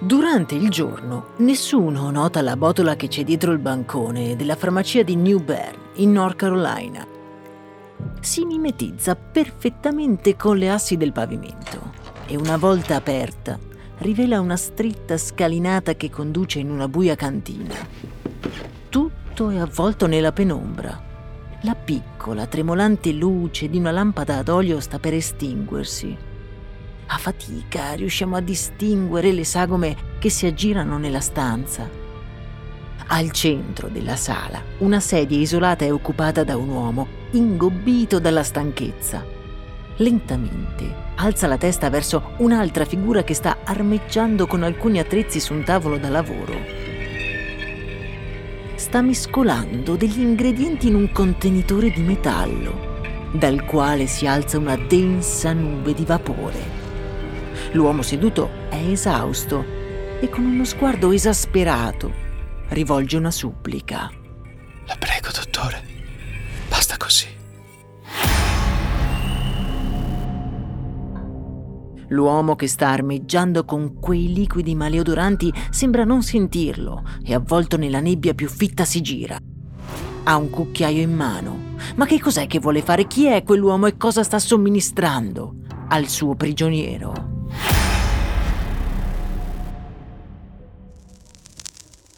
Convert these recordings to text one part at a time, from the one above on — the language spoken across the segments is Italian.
Durante il giorno nessuno nota la botola che c'è dietro il bancone della farmacia di New Bern, in North Carolina. Si mimetizza perfettamente con le assi del pavimento e una volta aperta rivela una stretta scalinata che conduce in una buia cantina. Tutto è avvolto nella penombra. La piccola, tremolante luce di una lampada ad olio sta per estinguersi a fatica riusciamo a distinguere le sagome che si aggirano nella stanza. Al centro della sala, una sedia isolata è occupata da un uomo, ingobbito dalla stanchezza. Lentamente alza la testa verso un'altra figura che sta armeggiando con alcuni attrezzi su un tavolo da lavoro. Sta mescolando degli ingredienti in un contenitore di metallo, dal quale si alza una densa nube di vapore. L'uomo seduto è esausto e con uno sguardo esasperato rivolge una supplica. La prego, dottore. Basta così. L'uomo che sta armeggiando con quei liquidi maleodoranti sembra non sentirlo e avvolto nella nebbia più fitta si gira. Ha un cucchiaio in mano. Ma che cos'è che vuole fare? Chi è quell'uomo e cosa sta somministrando al suo prigioniero?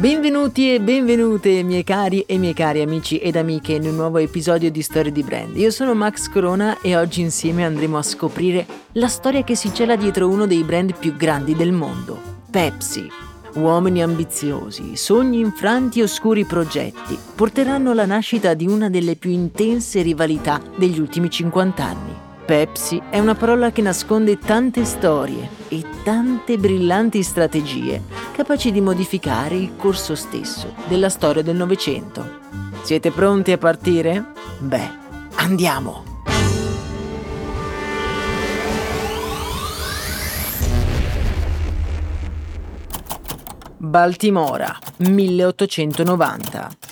Benvenuti e benvenute miei cari e miei cari amici ed amiche in un nuovo episodio di Storie di Brand. Io sono Max Corona e oggi insieme andremo a scoprire la storia che si cela dietro uno dei brand più grandi del mondo, Pepsi. Uomini ambiziosi, sogni infranti e oscuri progetti porteranno alla nascita di una delle più intense rivalità degli ultimi 50 anni. Pepsi è una parola che nasconde tante storie e tante brillanti strategie capaci di modificare il corso stesso della storia del Novecento. Siete pronti a partire? Beh, andiamo! Baltimora, 1890.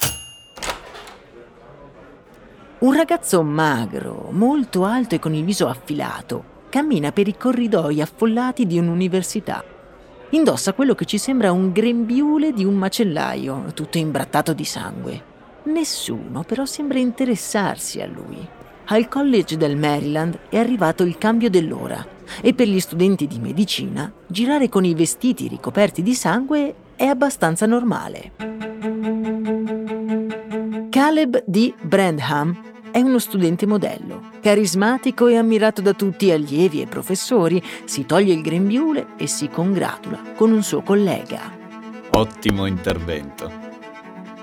Un ragazzo magro, molto alto e con il viso affilato, cammina per i corridoi affollati di un'università. Indossa quello che ci sembra un grembiule di un macellaio, tutto imbrattato di sangue. Nessuno però sembra interessarsi a lui. Al college del Maryland è arrivato il cambio dell'ora e per gli studenti di medicina girare con i vestiti ricoperti di sangue è abbastanza normale. Caleb D. Brandham è uno studente modello, carismatico e ammirato da tutti allievi e professori, si toglie il grembiule e si congratula con un suo collega. Ottimo intervento.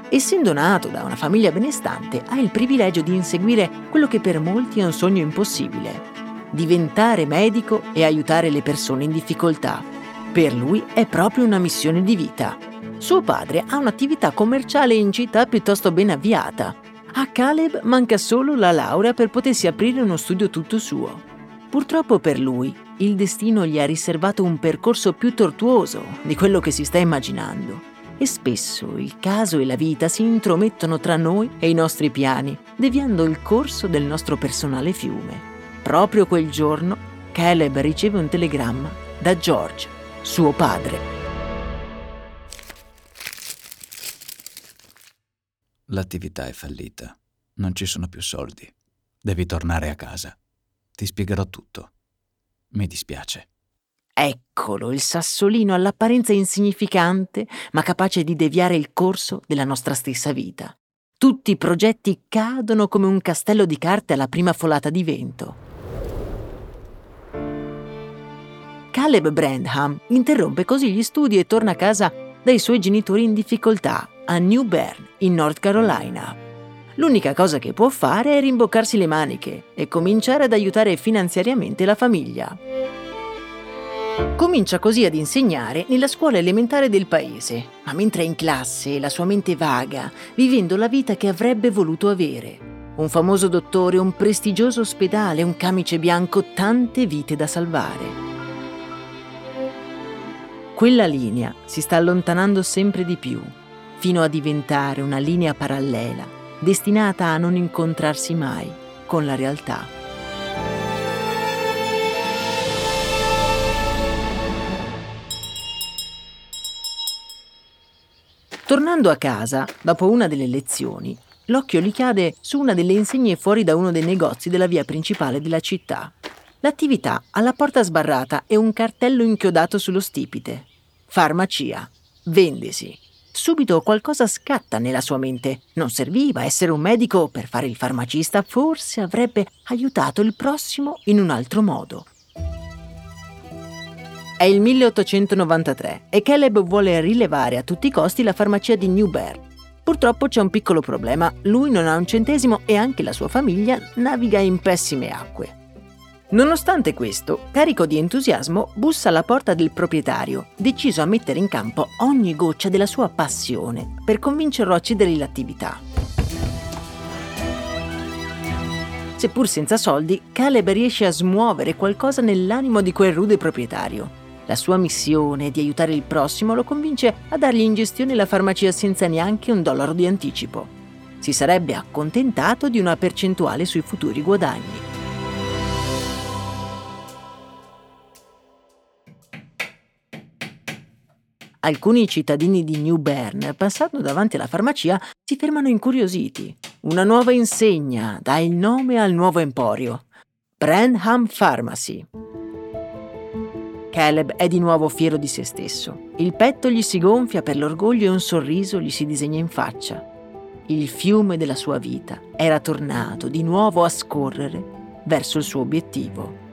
Essendo nato da una famiglia benestante, ha il privilegio di inseguire quello che per molti è un sogno impossibile, diventare medico e aiutare le persone in difficoltà. Per lui è proprio una missione di vita. Suo padre ha un'attività commerciale in città piuttosto ben avviata a Caleb manca solo la laurea per potersi aprire uno studio tutto suo. Purtroppo per lui, il destino gli ha riservato un percorso più tortuoso di quello che si sta immaginando. E spesso il caso e la vita si intromettono tra noi e i nostri piani, deviando il corso del nostro personale fiume. Proprio quel giorno, Caleb riceve un telegramma da George, suo padre. L'attività è fallita. Non ci sono più soldi. Devi tornare a casa. Ti spiegherò tutto. Mi dispiace. Eccolo, il sassolino all'apparenza insignificante, ma capace di deviare il corso della nostra stessa vita. Tutti i progetti cadono come un castello di carte alla prima folata di vento. Caleb Brandham interrompe così gli studi e torna a casa dai suoi genitori in difficoltà a New Bern, in North Carolina. L'unica cosa che può fare è rimboccarsi le maniche e cominciare ad aiutare finanziariamente la famiglia. Comincia così ad insegnare nella scuola elementare del paese, ma mentre è in classe la sua mente vaga, vivendo la vita che avrebbe voluto avere. Un famoso dottore, un prestigioso ospedale, un camice bianco, tante vite da salvare. Quella linea si sta allontanando sempre di più, fino a diventare una linea parallela, destinata a non incontrarsi mai con la realtà. Tornando a casa, dopo una delle lezioni, l'occhio gli cade su una delle insegne fuori da uno dei negozi della via principale della città. L'attività ha la porta sbarrata e un cartello inchiodato sullo stipite. Farmacia. Vendesi. Subito qualcosa scatta nella sua mente. Non serviva essere un medico per fare il farmacista, forse avrebbe aiutato il prossimo in un altro modo. È il 1893 e Caleb vuole rilevare a tutti i costi la farmacia di New Bear. Purtroppo c'è un piccolo problema, lui non ha un centesimo e anche la sua famiglia naviga in pessime acque. Nonostante questo, carico di entusiasmo, bussa alla porta del proprietario, deciso a mettere in campo ogni goccia della sua passione per convincerlo a cedere l'attività. Seppur senza soldi, Caleb riesce a smuovere qualcosa nell'animo di quel rude proprietario. La sua missione di aiutare il prossimo lo convince a dargli in gestione la farmacia senza neanche un dollaro di anticipo. Si sarebbe accontentato di una percentuale sui futuri guadagni. Alcuni cittadini di New Bern, passando davanti alla farmacia, si fermano incuriositi. Una nuova insegna dà il nome al nuovo emporio. Brandham Pharmacy. Caleb è di nuovo fiero di se stesso. Il petto gli si gonfia per l'orgoglio e un sorriso gli si disegna in faccia. Il fiume della sua vita era tornato di nuovo a scorrere verso il suo obiettivo.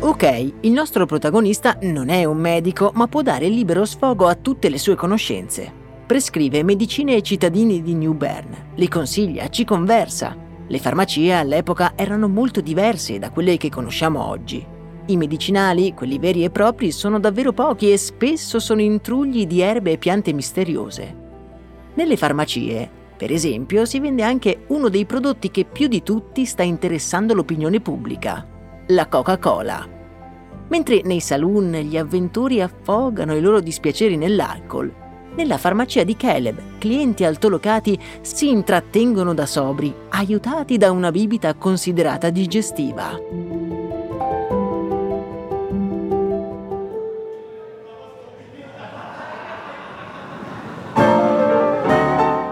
Ok, il nostro protagonista non è un medico, ma può dare libero sfogo a tutte le sue conoscenze. Prescrive medicine ai cittadini di New Bern, li consiglia, ci conversa. Le farmacie all'epoca erano molto diverse da quelle che conosciamo oggi. I medicinali, quelli veri e propri, sono davvero pochi e spesso sono intrugli di erbe e piante misteriose. Nelle farmacie, per esempio, si vende anche uno dei prodotti che più di tutti sta interessando l'opinione pubblica, la Coca-Cola. Mentre nei saloon gli avventori affogano i loro dispiaceri nell'alcol, nella farmacia di Caleb, clienti altolocati si intrattengono da sobri, aiutati da una bibita considerata digestiva.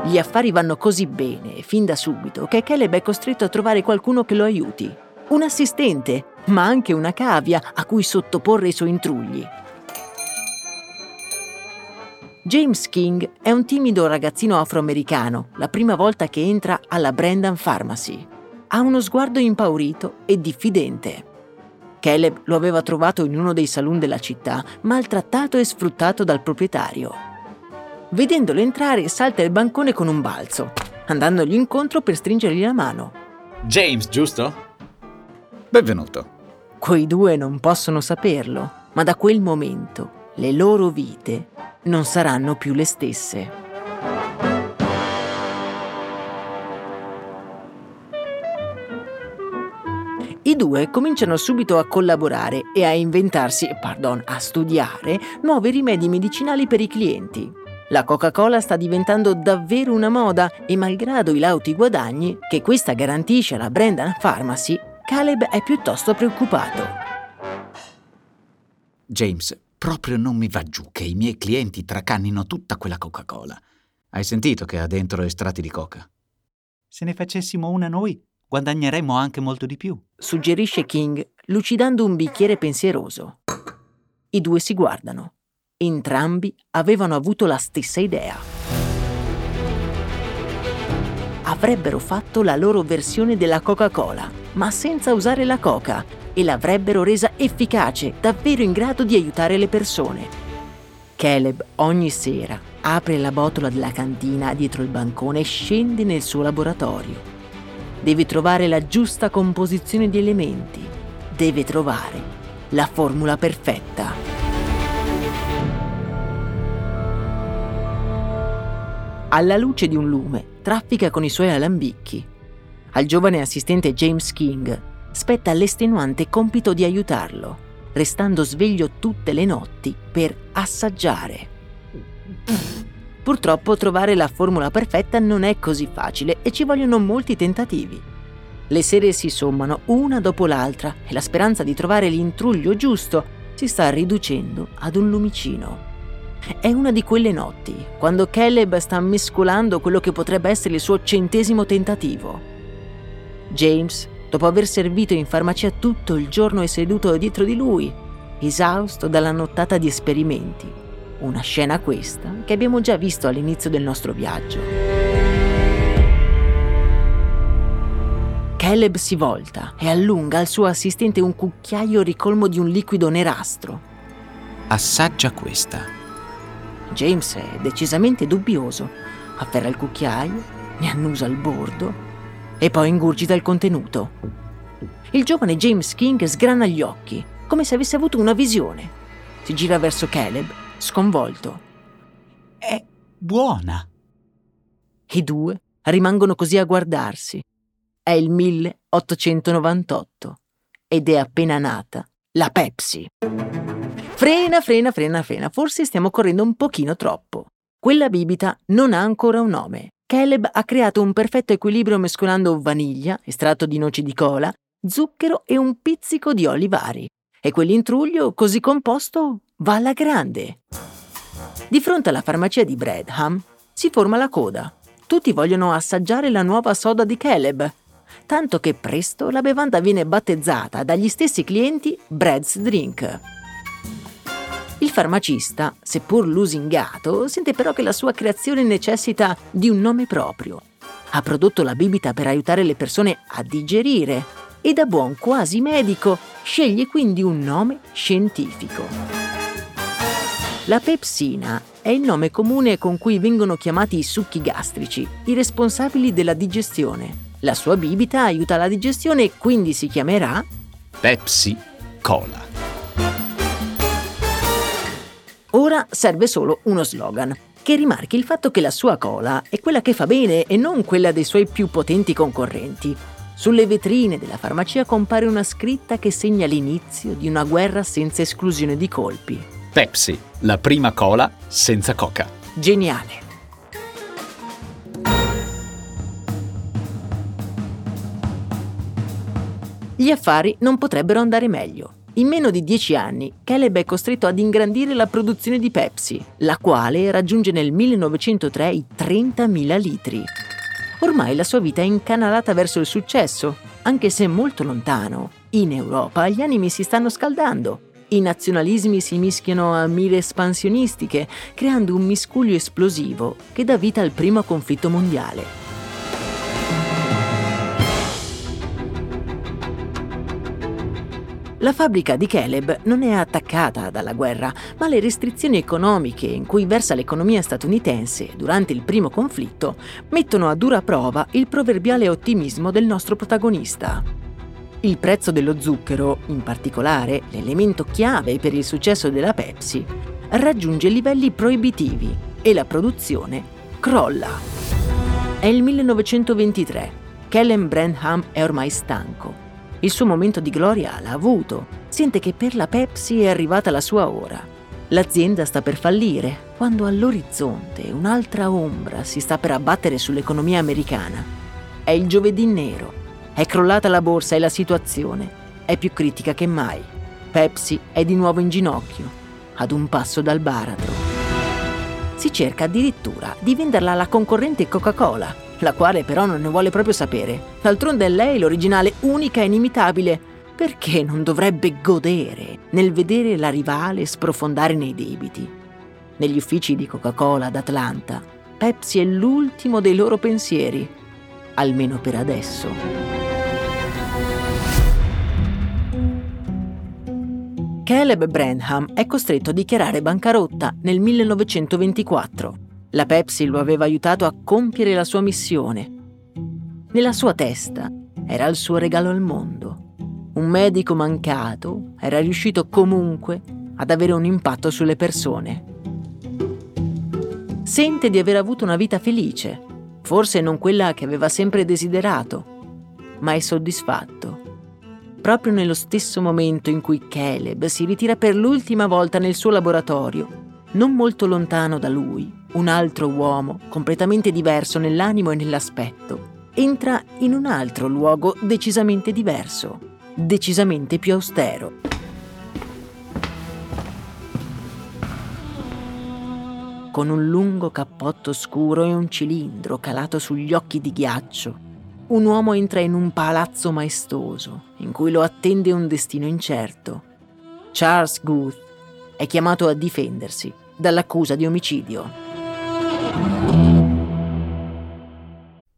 Gli affari vanno così bene, fin da subito, che Caleb è costretto a trovare qualcuno che lo aiuti. Un assistente, ma anche una cavia a cui sottoporre i suoi intrugli. James King è un timido ragazzino afroamericano, la prima volta che entra alla Brandon Pharmacy. Ha uno sguardo impaurito e diffidente. Caleb lo aveva trovato in uno dei saloon della città, maltrattato e sfruttato dal proprietario. Vedendolo entrare, salta il bancone con un balzo, andandogli incontro per stringergli la mano. James, giusto? Benvenuto. Quei due non possono saperlo, ma da quel momento le loro vite non saranno più le stesse. I due cominciano subito a collaborare e a inventarsi, pardon, a studiare nuovi rimedi medicinali per i clienti. La Coca-Cola sta diventando davvero una moda e malgrado i lauti guadagni che questa garantisce alla Brandon Pharmacy, Caleb è piuttosto preoccupato. James, proprio non mi va giù che i miei clienti tracannino tutta quella Coca-Cola. Hai sentito che ha dentro estratti di coca? Se ne facessimo una noi, guadagneremmo anche molto di più. Suggerisce King, lucidando un bicchiere pensieroso. I due si guardano. Entrambi avevano avuto la stessa idea. Avrebbero fatto la loro versione della Coca-Cola, ma senza usare la coca, e l'avrebbero resa efficace, davvero in grado di aiutare le persone. Caleb ogni sera apre la botola della cantina dietro il bancone e scende nel suo laboratorio. Deve trovare la giusta composizione di elementi. Deve trovare la formula perfetta. Alla luce di un lume, traffica con i suoi alambicchi. Al giovane assistente James King spetta l'estenuante compito di aiutarlo, restando sveglio tutte le notti per assaggiare. Purtroppo trovare la formula perfetta non è così facile e ci vogliono molti tentativi. Le sere si sommano una dopo l'altra e la speranza di trovare l'intruglio giusto si sta riducendo ad un lumicino. È una di quelle notti, quando Caleb sta mescolando quello che potrebbe essere il suo centesimo tentativo. James, dopo aver servito in farmacia tutto il giorno e seduto dietro di lui, esausto dalla nottata di esperimenti. Una scena questa che abbiamo già visto all'inizio del nostro viaggio. Caleb si volta e allunga al suo assistente un cucchiaio ricolmo di un liquido nerastro. Assaggia questa. James è decisamente dubbioso. Afferra il cucchiaio, ne annusa il bordo e poi ingurgita il contenuto. Il giovane James King sgrana gli occhi, come se avesse avuto una visione. Si gira verso Caleb, sconvolto. È buona. I due rimangono così a guardarsi. È il 1898 ed è appena nata la Pepsi. Frena, frena, frena, frena, forse stiamo correndo un pochino troppo. Quella bibita non ha ancora un nome. Caleb ha creato un perfetto equilibrio mescolando vaniglia, estratto di noci di cola, zucchero e un pizzico di olivari. E quell'intruglio così composto va alla grande. Di fronte alla farmacia di Bradham si forma la coda. Tutti vogliono assaggiare la nuova soda di Caleb, tanto che presto la bevanda viene battezzata dagli stessi clienti Brad's Drink. Il farmacista, seppur lusingato, sente però che la sua creazione necessita di un nome proprio. Ha prodotto la bibita per aiutare le persone a digerire e da buon quasi medico sceglie quindi un nome scientifico. La pepsina è il nome comune con cui vengono chiamati i succhi gastrici, i responsabili della digestione. La sua bibita aiuta la digestione e quindi si chiamerà Pepsi Cola. Ora serve solo uno slogan che rimarchi il fatto che la sua cola è quella che fa bene e non quella dei suoi più potenti concorrenti. Sulle vetrine della farmacia compare una scritta che segna l'inizio di una guerra senza esclusione di colpi. Pepsi, la prima cola senza coca. Geniale. Gli affari non potrebbero andare meglio. In meno di dieci anni, Caleb è costretto ad ingrandire la produzione di Pepsi, la quale raggiunge nel 1903 i 30.000 litri. Ormai la sua vita è incanalata verso il successo, anche se molto lontano. In Europa gli animi si stanno scaldando. I nazionalismi si mischiano a mire espansionistiche, creando un miscuglio esplosivo che dà vita al primo conflitto mondiale. La fabbrica di Caleb non è attaccata dalla guerra, ma le restrizioni economiche in cui versa l'economia statunitense durante il primo conflitto mettono a dura prova il proverbiale ottimismo del nostro protagonista. Il prezzo dello zucchero, in particolare l'elemento chiave per il successo della Pepsi, raggiunge livelli proibitivi e la produzione crolla. È il 1923. Kellen Branham è ormai stanco il suo momento di gloria l'ha avuto. Sente che per la Pepsi è arrivata la sua ora. L'azienda sta per fallire, quando all'orizzonte un'altra ombra si sta per abbattere sull'economia americana. È il giovedì nero. È crollata la borsa e la situazione è più critica che mai. Pepsi è di nuovo in ginocchio, ad un passo dal baratro. Si cerca addirittura di venderla alla concorrente Coca-Cola, la quale però non ne vuole proprio sapere. D'altronde è lei l'originale, unica e inimitabile. Perché non dovrebbe godere nel vedere la rivale sprofondare nei debiti? Negli uffici di Coca-Cola ad Atlanta, Pepsi è l'ultimo dei loro pensieri, almeno per adesso. Caleb Branham è costretto a dichiarare bancarotta nel 1924. La Pepsi lo aveva aiutato a compiere la sua missione. Nella sua testa era il suo regalo al mondo. Un medico mancato era riuscito comunque ad avere un impatto sulle persone. Sente di aver avuto una vita felice, forse non quella che aveva sempre desiderato, ma è soddisfatto proprio nello stesso momento in cui Caleb si ritira per l'ultima volta nel suo laboratorio. Non molto lontano da lui, un altro uomo, completamente diverso nell'animo e nell'aspetto, entra in un altro luogo decisamente diverso, decisamente più austero. Con un lungo cappotto scuro e un cilindro calato sugli occhi di ghiaccio, un uomo entra in un palazzo maestoso in cui lo attende un destino incerto. Charles Guth è chiamato a difendersi dall'accusa di omicidio.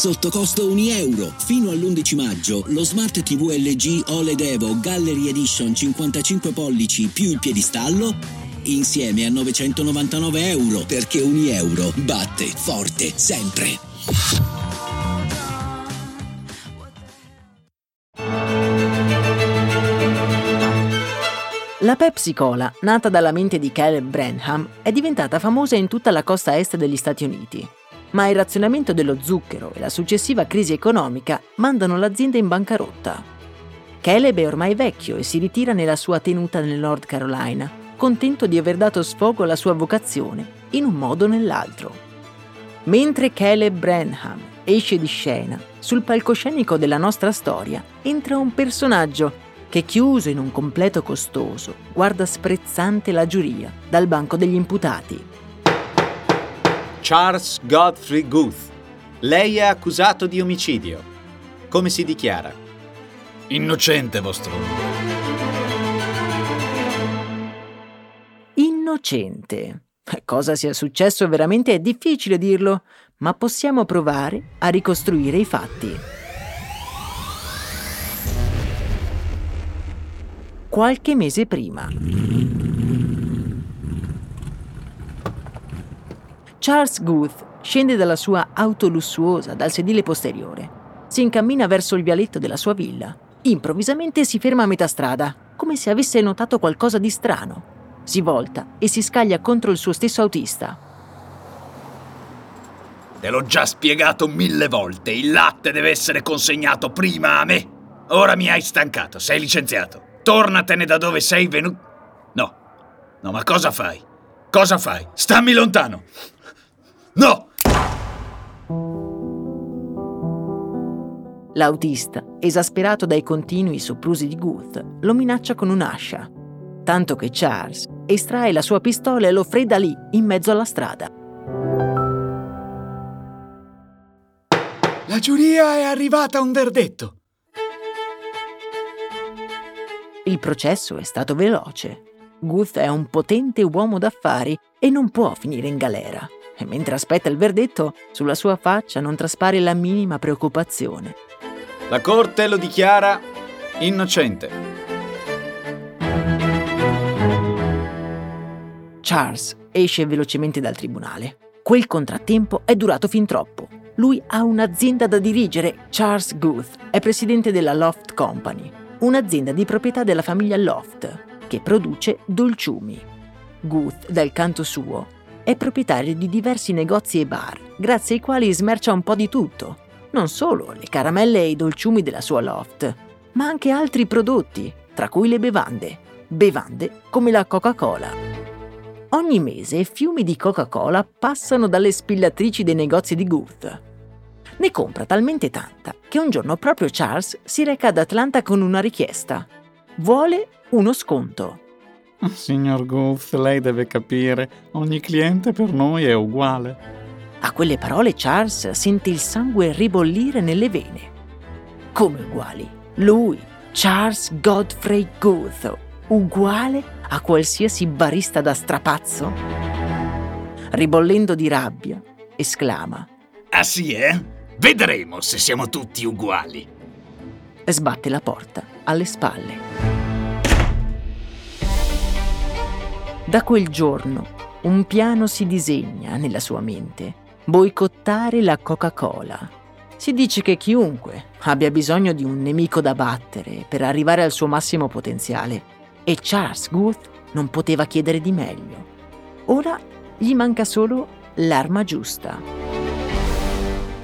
Sotto costo 1 euro. Fino all'11 maggio lo Smart TV LG OLED Evo Gallery Edition 55 pollici più il piedistallo insieme a 999 euro perché 1 euro batte forte sempre. La Pepsi Cola, nata dalla mente di Caleb Branham, è diventata famosa in tutta la costa est degli Stati Uniti. Ma il razionamento dello zucchero e la successiva crisi economica mandano l'azienda in bancarotta. Caleb è ormai vecchio e si ritira nella sua tenuta nel North Carolina, contento di aver dato sfogo alla sua vocazione, in un modo o nell'altro. Mentre Caleb Branham esce di scena, sul palcoscenico della nostra storia entra un personaggio che chiuso in un completo costoso guarda sprezzante la giuria dal banco degli imputati. Charles Godfrey Guth. Lei è accusato di omicidio. Come si dichiara? Innocente, vostro. Innocente. Cosa sia successo veramente è difficile dirlo, ma possiamo provare a ricostruire i fatti. Qualche mese prima. Charles Guth scende dalla sua auto lussuosa dal sedile posteriore. Si incammina verso il vialetto della sua villa. Improvvisamente si ferma a metà strada, come se avesse notato qualcosa di strano. Si volta e si scaglia contro il suo stesso autista. Te l'ho già spiegato mille volte, il latte deve essere consegnato prima a me. Ora mi hai stancato, sei licenziato. Tornatene da dove sei venuto. No, no, ma cosa fai? Cosa fai? Stammi lontano! No! L'autista, esasperato dai continui soprusi di Guth, lo minaccia con un'ascia, tanto che Charles estrae la sua pistola e lo fredda lì, in mezzo alla strada. La giuria è arrivata a un verdetto. Il processo è stato veloce. Guth è un potente uomo d'affari e non può finire in galera e mentre aspetta il verdetto, sulla sua faccia non traspare la minima preoccupazione. La Corte lo dichiara innocente. Charles esce velocemente dal tribunale. Quel contrattempo è durato fin troppo. Lui ha un'azienda da dirigere, Charles Guth, è presidente della Loft Company, un'azienda di proprietà della famiglia Loft, che produce dolciumi. Guth, dal canto suo, è proprietario di diversi negozi e bar, grazie ai quali smercia un po' di tutto. Non solo le caramelle e i dolciumi della sua Loft, ma anche altri prodotti, tra cui le bevande. Bevande come la Coca-Cola. Ogni mese fiumi di Coca-Cola passano dalle spillatrici dei negozi di Guth. Ne compra talmente tanta che un giorno proprio Charles si reca ad Atlanta con una richiesta. Vuole uno sconto. Signor Guth, lei deve capire, ogni cliente per noi è uguale. A quelle parole Charles sente il sangue ribollire nelle vene. Come uguali? Lui, Charles Godfrey Guth, uguale a qualsiasi barista da strapazzo? Ribollendo di rabbia, esclama. Ah sì, eh? Vedremo se siamo tutti uguali. E sbatte la porta alle spalle. Da quel giorno un piano si disegna nella sua mente. Boicottare la Coca-Cola. Si dice che chiunque abbia bisogno di un nemico da battere per arrivare al suo massimo potenziale e Charles Guth non poteva chiedere di meglio. Ora gli manca solo l'arma giusta.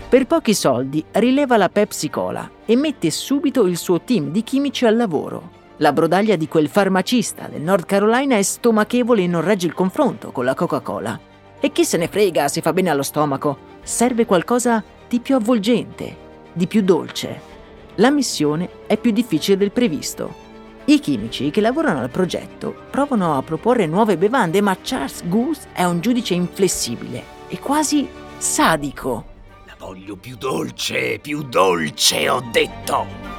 Per pochi soldi rileva la Pepsi Cola e mette subito il suo team di chimici al lavoro. La brodaglia di quel farmacista del North Carolina è stomachevole e non regge il confronto con la Coca-Cola. E chi se ne frega se fa bene allo stomaco? Serve qualcosa di più avvolgente, di più dolce. La missione è più difficile del previsto i chimici che lavorano al progetto provano a proporre nuove bevande, ma Charles Goose è un giudice inflessibile e quasi sadico. La voglio più dolce, più dolce, ho detto.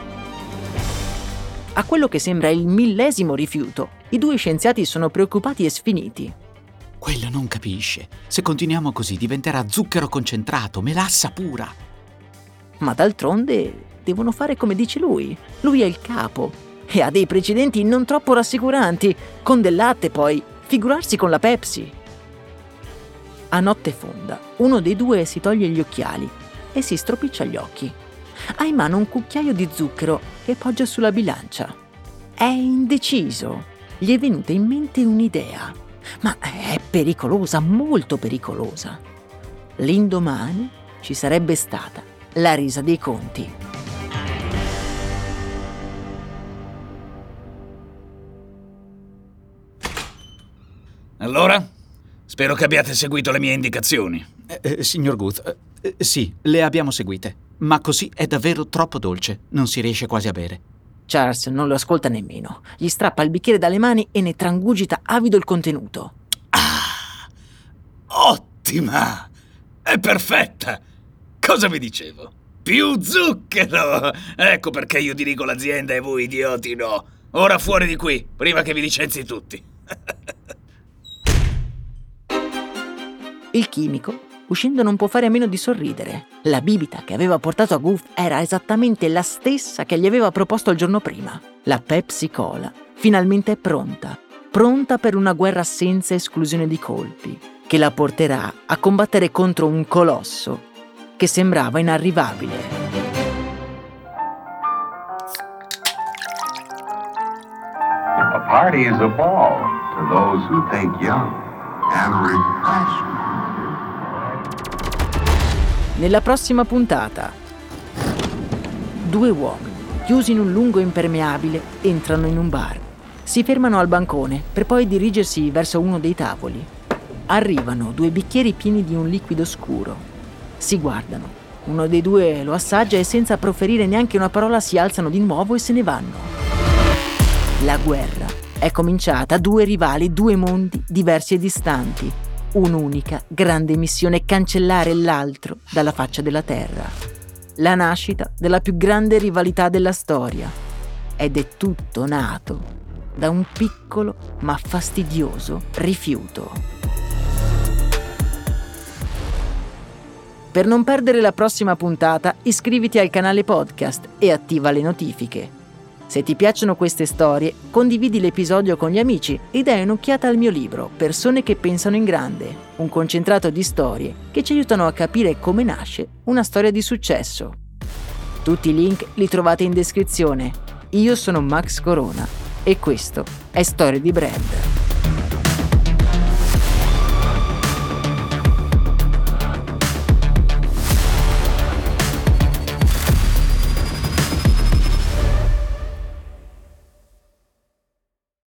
A quello che sembra il millesimo rifiuto, i due scienziati sono preoccupati e sfiniti. Quello non capisce. Se continuiamo così diventerà zucchero concentrato, melassa pura. Ma d'altronde devono fare come dice lui. Lui è il capo e ha dei precedenti non troppo rassicuranti, con del latte poi, figurarsi con la Pepsi. A notte fonda, uno dei due si toglie gli occhiali e si stropiccia gli occhi. Ha in mano un cucchiaio di zucchero che poggia sulla bilancia. È indeciso. Gli è venuta in mente un'idea, ma è pericolosa, molto pericolosa. L'indomani ci sarebbe stata la risa dei conti. Allora? Spero che abbiate seguito le mie indicazioni. Eh, eh, signor Guth, eh, sì, le abbiamo seguite. Ma così è davvero troppo dolce. Non si riesce quasi a bere. Charles non lo ascolta nemmeno. Gli strappa il bicchiere dalle mani e ne trangugita avido il contenuto. Ah! Ottima! È perfetta! Cosa vi dicevo? Più zucchero! Ecco perché io dirigo l'azienda e voi idioti no. Ora fuori di qui, prima che vi licenzi tutti. Il chimico, uscendo, non può fare a meno di sorridere. La bibita che aveva portato a Goof era esattamente la stessa che gli aveva proposto il giorno prima. La Pepsi Cola finalmente è pronta. Pronta per una guerra senza esclusione di colpi, che la porterà a combattere contro un colosso che sembrava inarrivabile. A party is a ball to those who think young and refreshing. Nella prossima puntata, due uomini, chiusi in un lungo impermeabile, entrano in un bar. Si fermano al bancone per poi dirigersi verso uno dei tavoli. Arrivano due bicchieri pieni di un liquido scuro. Si guardano. Uno dei due lo assaggia e senza proferire neanche una parola si alzano di nuovo e se ne vanno. La guerra è cominciata, due rivali, due mondi diversi e distanti, un'unica grande missione, cancellare l'altro dalla faccia della terra. La nascita della più grande rivalità della storia. Ed è tutto nato da un piccolo ma fastidioso rifiuto. Per non perdere la prossima puntata, iscriviti al canale podcast e attiva le notifiche. Se ti piacciono queste storie, condividi l'episodio con gli amici e dai un'occhiata al mio libro Persone che pensano in grande, un concentrato di storie che ci aiutano a capire come nasce una storia di successo. Tutti i link li trovate in descrizione. Io sono Max Corona e questo è Storie di Brand.